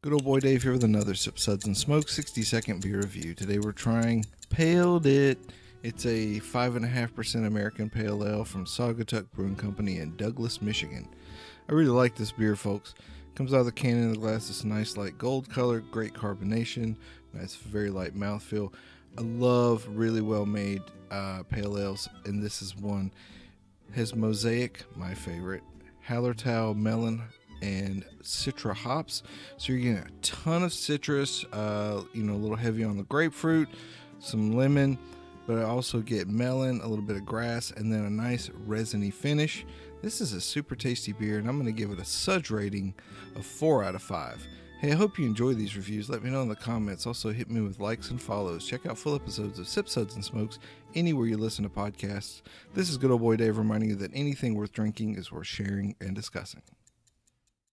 Good old boy Dave here with another Sip Suds and Smoke 60 second beer review. Today we're trying Paled It. It's a 5.5% American Pale Ale from Saugatuck Brewing Company in Douglas, Michigan. I really like this beer, folks. Comes out of the can in the glass. It's nice, light gold color, great carbonation, nice, very light mouthfeel. I love really well made uh, pale ales, and this is one. Has Mosaic, my favorite, Hallertau melon, and citra hops. So you're getting a ton of citrus, uh, you know, a little heavy on the grapefruit, some lemon, but I also get melon, a little bit of grass, and then a nice resiny finish. This is a super tasty beer, and I'm going to give it a Suds rating of 4 out of 5. Hey, I hope you enjoy these reviews. Let me know in the comments. Also, hit me with likes and follows. Check out full episodes of Sip Suds and Smokes anywhere you listen to podcasts. This is good old boy Dave reminding you that anything worth drinking is worth sharing and discussing.